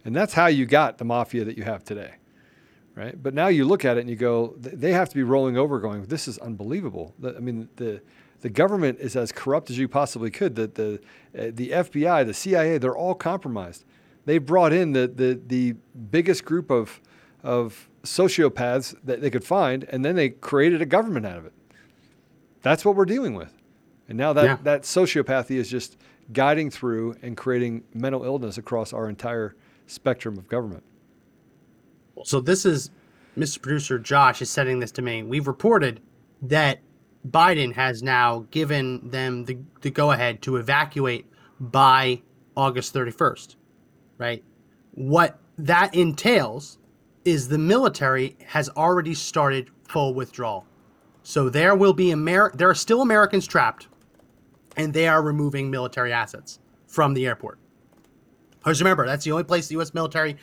and that's how you got the mafia that you have today, right? But now you look at it and you go, they have to be rolling over, going, "This is unbelievable." I mean, the the government is as corrupt as you possibly could. The the uh, the FBI, the CIA, they're all compromised. They brought in the the the biggest group of of sociopaths that they could find, and then they created a government out of it. That's what we're dealing with. And now that, yeah. that sociopathy is just guiding through and creating mental illness across our entire spectrum of government. So this is Mr. Producer Josh is sending this to me. We've reported that Biden has now given them the, the go ahead to evacuate by August 31st, right? What that entails is the military has already started full withdrawal. So there will be Amer- there are still Americans trapped and they are removing military assets from the airport. Because remember, that's the only place the U.S. military,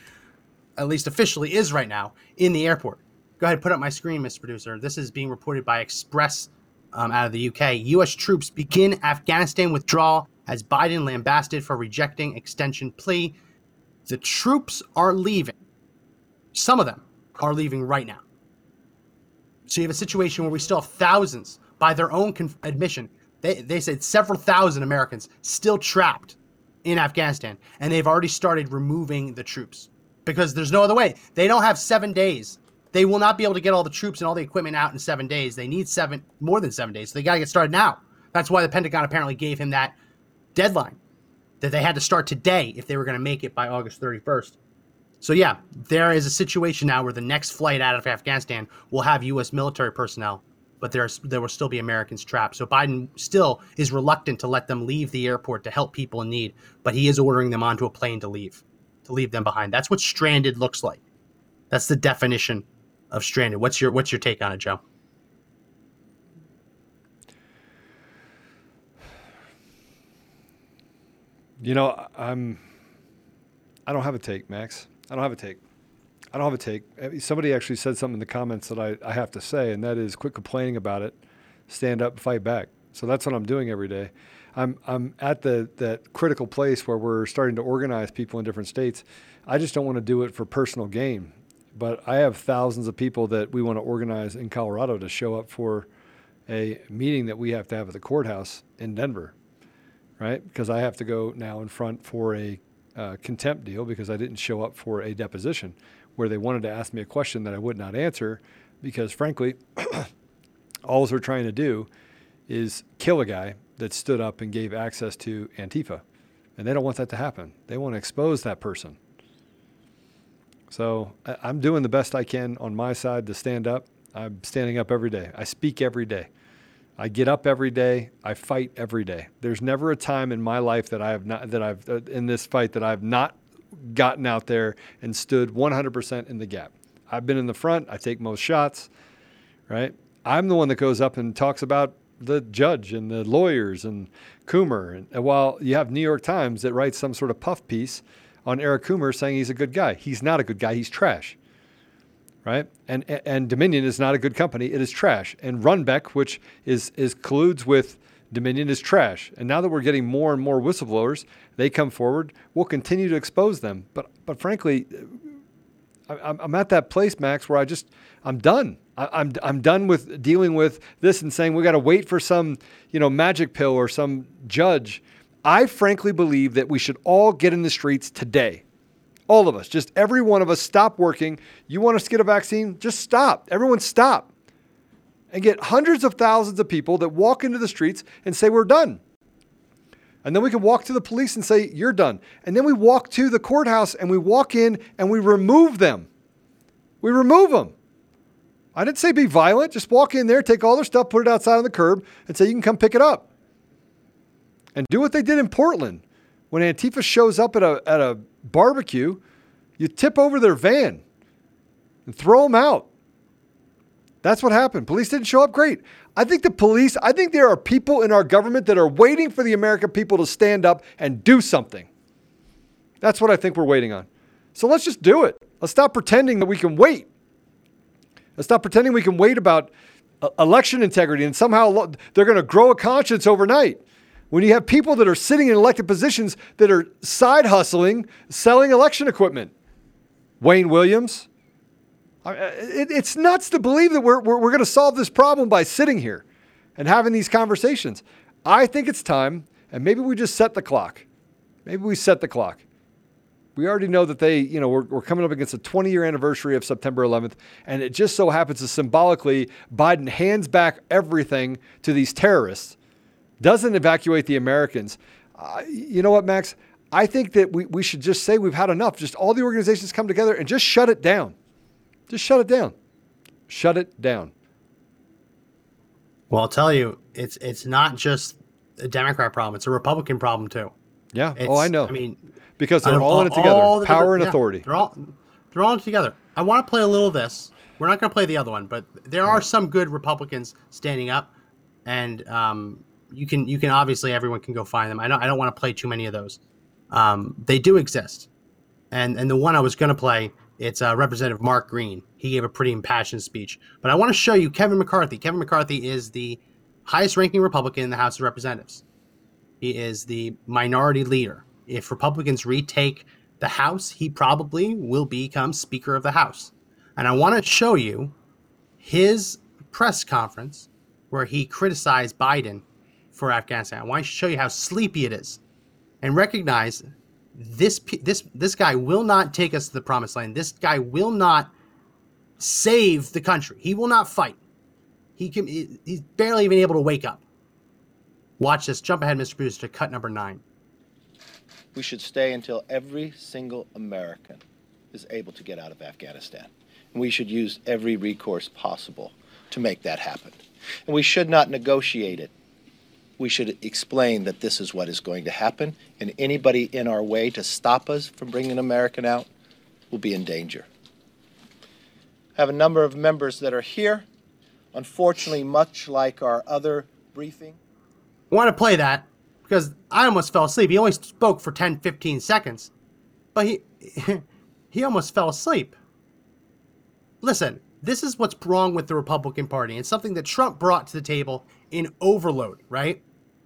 at least officially, is right now in the airport. Go ahead, and put up my screen, Mr. Producer. This is being reported by Express um, out of the UK. U.S. troops begin Afghanistan withdrawal as Biden lambasted for rejecting extension plea. The troops are leaving. Some of them are leaving right now. So you have a situation where we still have thousands, by their own admission, they, they said several thousand Americans still trapped in Afghanistan, and they've already started removing the troops because there's no other way. They don't have seven days. They will not be able to get all the troops and all the equipment out in seven days. They need seven, more than seven days. So they got to get started now. That's why the Pentagon apparently gave him that deadline that they had to start today if they were going to make it by August 31st. So yeah, there is a situation now where the next flight out of Afghanistan will have U.S. military personnel but there's there will still be Americans trapped. So Biden still is reluctant to let them leave the airport to help people in need, but he is ordering them onto a plane to leave, to leave them behind. That's what stranded looks like. That's the definition of stranded. What's your what's your take on it, Joe? You know, I'm. I don't have a take, Max. I don't have a take. I don't have a take. Uh, somebody actually said something in the comments that I, I have to say, and that is quit complaining about it, stand up, fight back. So that's what I'm doing every day. I'm I'm at the that critical place where we're starting to organize people in different states. I just don't want to do it for personal gain. But I have thousands of people that we want to organize in Colorado to show up for a meeting that we have to have at the courthouse in Denver, right? Because I have to go now in front for a uh, contempt deal because I didn't show up for a deposition where they wanted to ask me a question that I would not answer because, frankly, *coughs* all they're trying to do is kill a guy that stood up and gave access to Antifa. And they don't want that to happen. They want to expose that person. So I'm doing the best I can on my side to stand up. I'm standing up every day. I speak every day. I get up every day. I fight every day. There's never a time in my life that I have not that I've uh, in this fight that I've not gotten out there and stood 100% in the gap. I've been in the front. I take most shots, right? I'm the one that goes up and talks about the judge and the lawyers and Coomer. And while you have New York Times that writes some sort of puff piece on Eric Coomer saying he's a good guy, he's not a good guy. He's trash, right? And and Dominion is not a good company. It is trash. And Runbeck, which is is colludes with Dominion, is trash. And now that we're getting more and more whistleblowers, they come forward. We'll continue to expose them. But but frankly, I'm, I'm at that place, Max, where I just I'm done. I, am I'm done with dealing with this and saying we got to wait for some you know magic pill or some judge. I frankly believe that we should all get in the streets today. All of us, just every one of us, stop working. You want us to get a vaccine? Just stop. Everyone stop. And get hundreds of thousands of people that walk into the streets and say, We're done. And then we can walk to the police and say, You're done. And then we walk to the courthouse and we walk in and we remove them. We remove them. I didn't say be violent. Just walk in there, take all their stuff, put it outside on the curb, and say, You can come pick it up. And do what they did in Portland. When Antifa shows up at a, at a barbecue, you tip over their van and throw them out. That's what happened. Police didn't show up. Great. I think the police, I think there are people in our government that are waiting for the American people to stand up and do something. That's what I think we're waiting on. So let's just do it. Let's stop pretending that we can wait. Let's stop pretending we can wait about uh, election integrity and somehow they're going to grow a conscience overnight. When you have people that are sitting in elected positions that are side hustling, selling election equipment. Wayne Williams, uh, it's nuts to believe that we're, we're, we're going to solve this problem by sitting here and having these conversations. I think it's time, and maybe we just set the clock. Maybe we set the clock. We already know that they, you know, we're, we're coming up against a 20 year anniversary of September 11th, and it just so happens to symbolically Biden hands back everything to these terrorists, doesn't evacuate the Americans. Uh, you know what, Max? I think that we, we should just say we've had enough. Just all the organizations come together and just shut it down. Just shut it down. Shut it down. Well, I'll tell you, it's it's not just a Democrat problem; it's a Republican problem too. Yeah. It's, oh, I know. I mean, because they're all, all, in it together. Power and yeah, authority. They're all they're all in it together. I want to play a little of this. We're not going to play the other one, but there are some good Republicans standing up, and um, you can you can obviously everyone can go find them. I don't I don't want to play too many of those. Um, they do exist, and and the one I was going to play it's uh, Representative Mark Green. He gave a pretty impassioned speech. But I want to show you Kevin McCarthy. Kevin McCarthy is the highest ranking Republican in the House of Representatives. He is the minority leader. If Republicans retake the House, he probably will become Speaker of the House. And I want to show you his press conference where he criticized Biden for Afghanistan. I want to show you how sleepy it is and recognize this this this guy will not take us to the promised land. This guy will not save the country. He will not fight. He can. He's barely even able to wake up. Watch this. Jump ahead, Mr. Producer, to cut number nine. We should stay until every single American is able to get out of Afghanistan. And we should use every recourse possible to make that happen. And we should not negotiate it we should explain that this is what is going to happen, and anybody in our way to stop us from bringing an American out will be in danger. I have a number of members that are here. Unfortunately, much like our other briefing. I want to play that because I almost fell asleep. He only spoke for 10, 15 seconds, but he *laughs* he almost fell asleep. Listen, this is what's wrong with the Republican Party. It's something that Trump brought to the table in overload, right?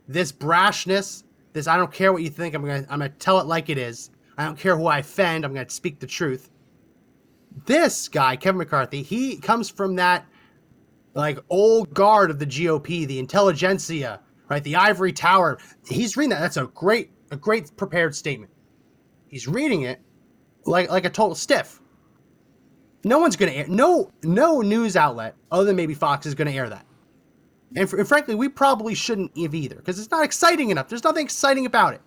This brashness, this I don't care what you think, I'm gonna I'm gonna tell it like it is. I don't care who I offend, I'm gonna speak the truth. This guy, Kevin McCarthy, he comes from that like old guard of the GOP, the intelligentsia, right? The ivory tower. He's reading that. That's a great, a great prepared statement. He's reading it like like a total stiff. No one's gonna air. No, no news outlet other than maybe Fox is gonna air that. And, for, and frankly, we probably shouldn't have either because it's not exciting enough. There's nothing exciting about it.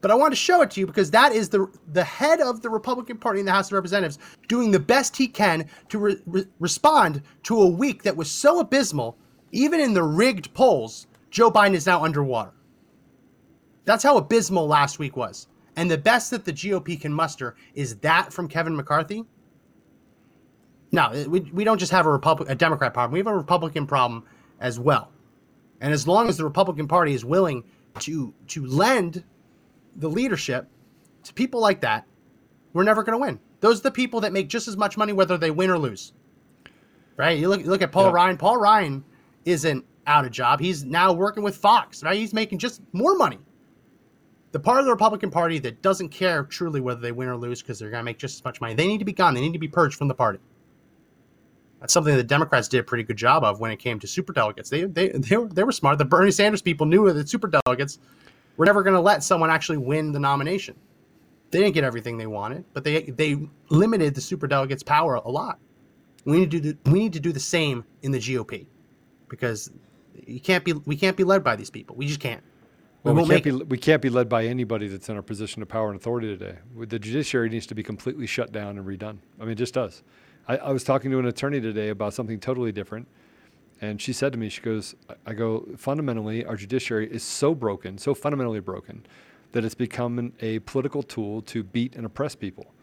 But I want to show it to you because that is the the head of the Republican Party in the House of Representatives doing the best he can to re- re- respond to a week that was so abysmal, even in the rigged polls. Joe Biden is now underwater. That's how abysmal last week was. And the best that the GOP can muster is that from Kevin McCarthy. No, we, we don't just have a Republic, a Democrat problem. We have a Republican problem as well. And as long as the Republican Party is willing to to lend the leadership to people like that, we're never going to win. Those are the people that make just as much money whether they win or lose. Right? You look you look at Paul. Ryan. Paul Ryan isn't out of job. He's now working with Fox. Right? He's making just more money. The part of the Republican Party that doesn't care truly whether they win or lose because they're going to make just as much money, they need to be gone. They need to be purged from the party. That's something the Democrats did a pretty good job of when it came to super delegates. They they they were, they were smart. The Bernie Sanders people knew that super delegates were never going to let someone actually win the nomination. They didn't get everything they wanted, but they they limited the super delegates' power a lot. We need to do we need to do the same in the GOP because you can't be we can't be led by these people. We just can't. We, well, we can't be we can't be led by anybody that's in a position of power and authority today. The judiciary needs to be completely shut down and redone. I mean, it just does. I, I was talking to an attorney today about something totally different. And she said to me, she goes, I go, fundamentally, our judiciary is so broken, so fundamentally broken, that it's become a political tool to beat and oppress people.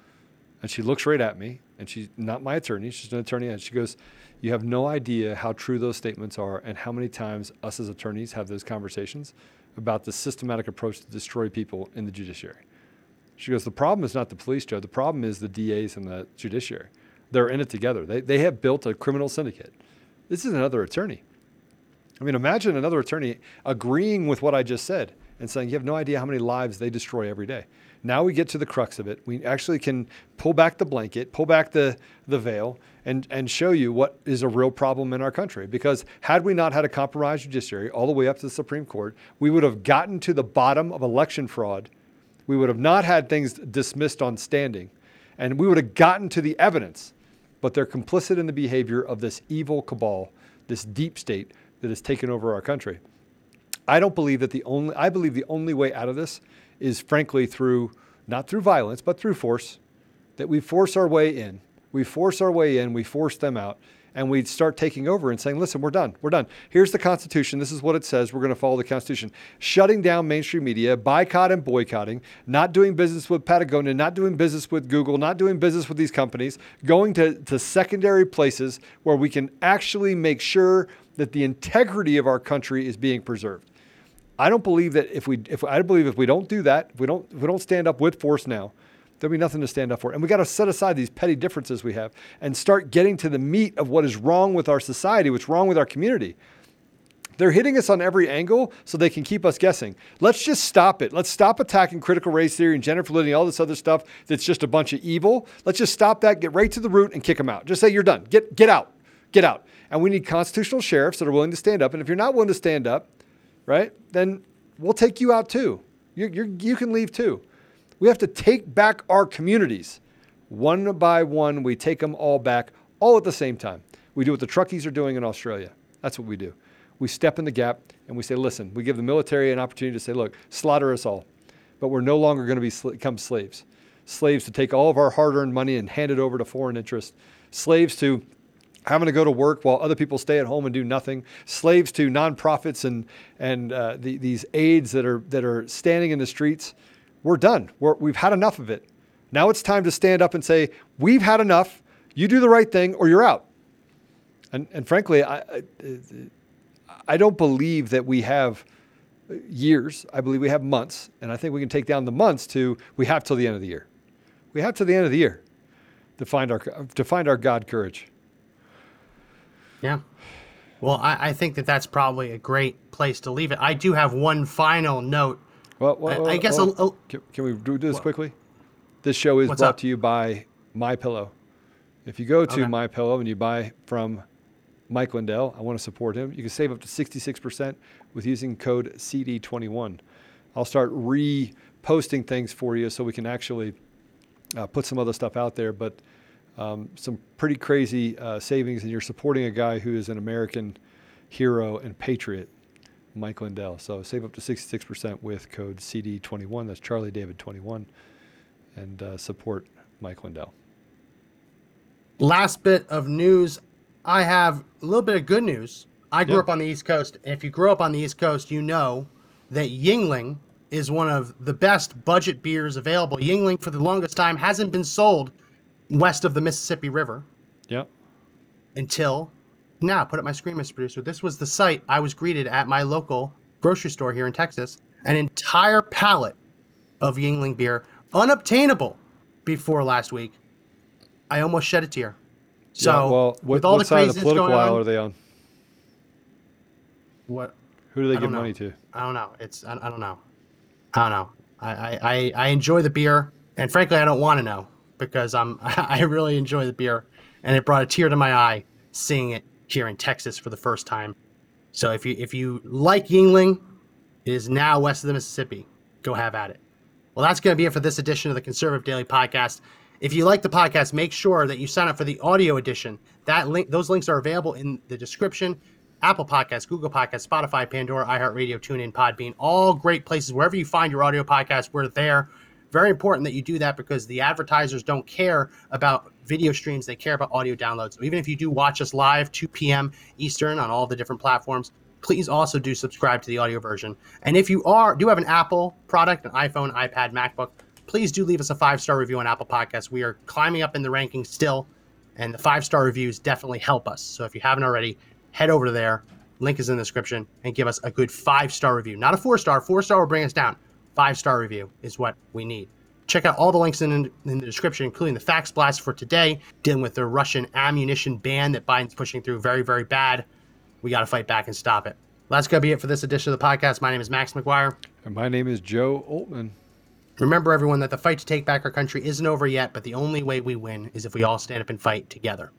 And she looks right at me, and she's not my attorney, she's an attorney, and she goes, You have no idea how true those statements are and how many times us as attorneys have those conversations about the systematic approach to destroy people in the judiciary. She goes, The problem is not the police, Joe. The problem is the DAs and the judiciary. They're in it together. They, they have built a criminal syndicate. This is another attorney. I mean, imagine another attorney agreeing with what I just said and saying, you have no idea how many lives they destroy every day. Now we get to the crux of it. We actually can pull back the blanket, pull back the, the veil, and, and show you what is a real problem in our country. Because had we not had a compromised judiciary all the way up to the Supreme Court, we would have gotten to the bottom of election fraud. We would have not had things dismissed on standing, and we would have gotten to the evidence but they're complicit in the behavior of this evil cabal, this deep state that has taken over our country. I don't believe that the only, I believe the only way out of this is frankly through, not through violence, but through force, that we force our way in. We force our way in, we force them out, and we'd start taking over and saying, listen, we're done. We're done. Here's the Constitution. This is what it says. We're going to follow the Constitution. Shutting down mainstream media, boycott and boycotting, not doing business with Patagonia, not doing business with Google, not doing business with these companies, going to, to secondary places where we can actually make sure that the integrity of our country is being preserved. I don't believe that if we, if I believe if we don't do that, if we don't, if we don't stand up with force now, there'll be nothing to stand up for. And we got to set aside these petty differences we have and start getting to the meat of what is wrong with our society, what's wrong with our community. They're hitting us on every angle so they can keep us guessing. Let's just stop it. Let's stop attacking critical race theory and gender fluidity, and all this other stuff that's just a bunch of evil. Let's just stop that, get right to the root, and kick them out. Just say you're done. Get get out. Get out. And we need constitutional sheriffs that are willing to stand up. And if you're not willing to stand up, right, then we'll take you out too. You you you can leave too. We have to take back our communities. One by one, we take them all back, all at the same time. We do what the truckies are doing in Australia. That's what we do. We step in the gap and we say, listen, we give the military an opportunity to say, look, slaughter us all. But we're no longer going to be become slaves. Slaves to take all of our hard earned money and hand it over to foreign interests. Slaves to having to go to work while other people stay at home and do nothing. Slaves to nonprofits and, and uh, the, these aides that are, that are standing in the streets we're done. We're, we've had enough of it. Now it's time to stand up and say, we've had enough. You do the right thing or you're out. And, and frankly, I, I, I don't believe that we have years. I believe we have months, and I think we can take down the months to we have till the end of the year. We have till the end of the year to find our to find our God courage. Yeah. Well, I, I think that that's probably a great place to leave it. I do have one final note. Well, well I, I guess. well, a, a, can, can, we do this quickly? This show is brought up? to you by My Pillow. If you go to Okay. My Pillow and you buy from Mike Lindell, I want to support him. You can save up to 66% with using code CD21. I'll start reposting things for you so we can actually uh, put some other stuff out there. But um, some pretty crazy uh, savings, and you're supporting a guy who is an American hero and patriot, Mike Lindell. So save up to 66% with code CD21. That's Charlie David 21, and uh, support Mike Lindell. last bit of news i have a little bit of good news i grew Yeah. up on the east coast if you grew up on the east coast you know that Yuengling is one of the best budget beers available Yuengling for the longest time hasn't been sold west of the mississippi river Yep. until now put up my screen mr producer this was the site i was greeted at my local grocery store here in texas an entire pallet of Yuengling beer unobtainable before last week i almost shed a tear so Yeah, well, what, with all what the side of the craziness political going aisle on, are they on? what Who do they give know. money to? I don't know. It's I, I don't know. I don't know. I, I, I, I enjoy the beer, and frankly, I don't want to know because I'm *laughs* I really enjoy the beer, and it brought a tear to my eye seeing it here in Texas for the first time. So if you if you like Yuengling, it is now west of the Mississippi. Go have at it. Well, that's going to be it for this edition of the Conservative Daily Podcast. If you like the podcast, make sure that you sign up for the audio edition. That link, those links are available in the description. Apple Podcasts, Google Podcasts, Spotify, Pandora, iHeartRadio, TuneIn, Podbean, all great places. Wherever you find your audio podcast, we're there. Very important that you do that because the advertisers don't care about video streams; they care about audio downloads. So even if you do watch us live, 2 p.m. Eastern on all the different platforms, please also do subscribe to the audio version. And if you are do have an Apple product, an iPhone, iPad, MacBook, please do leave us a five star review on Apple Podcasts. We are climbing up in the rankings still, and the five star reviews definitely help us. So if you haven't already, head over there. Link is in the description and give us a good five star review. Not a four star. Four star will bring us down. Five star review is what we need. Check out all the links in, in the description, including the facts blast for today, dealing with the Russian ammunition ban that Biden's pushing through. Very, very bad. We got to fight back and stop it. That's going to be it for this edition of the podcast. My name is Max McGuire. And my name is Joe Oltmann. Remember, everyone, that the fight to take back our country isn't over yet, but the only way we win is if we all stand up and fight together.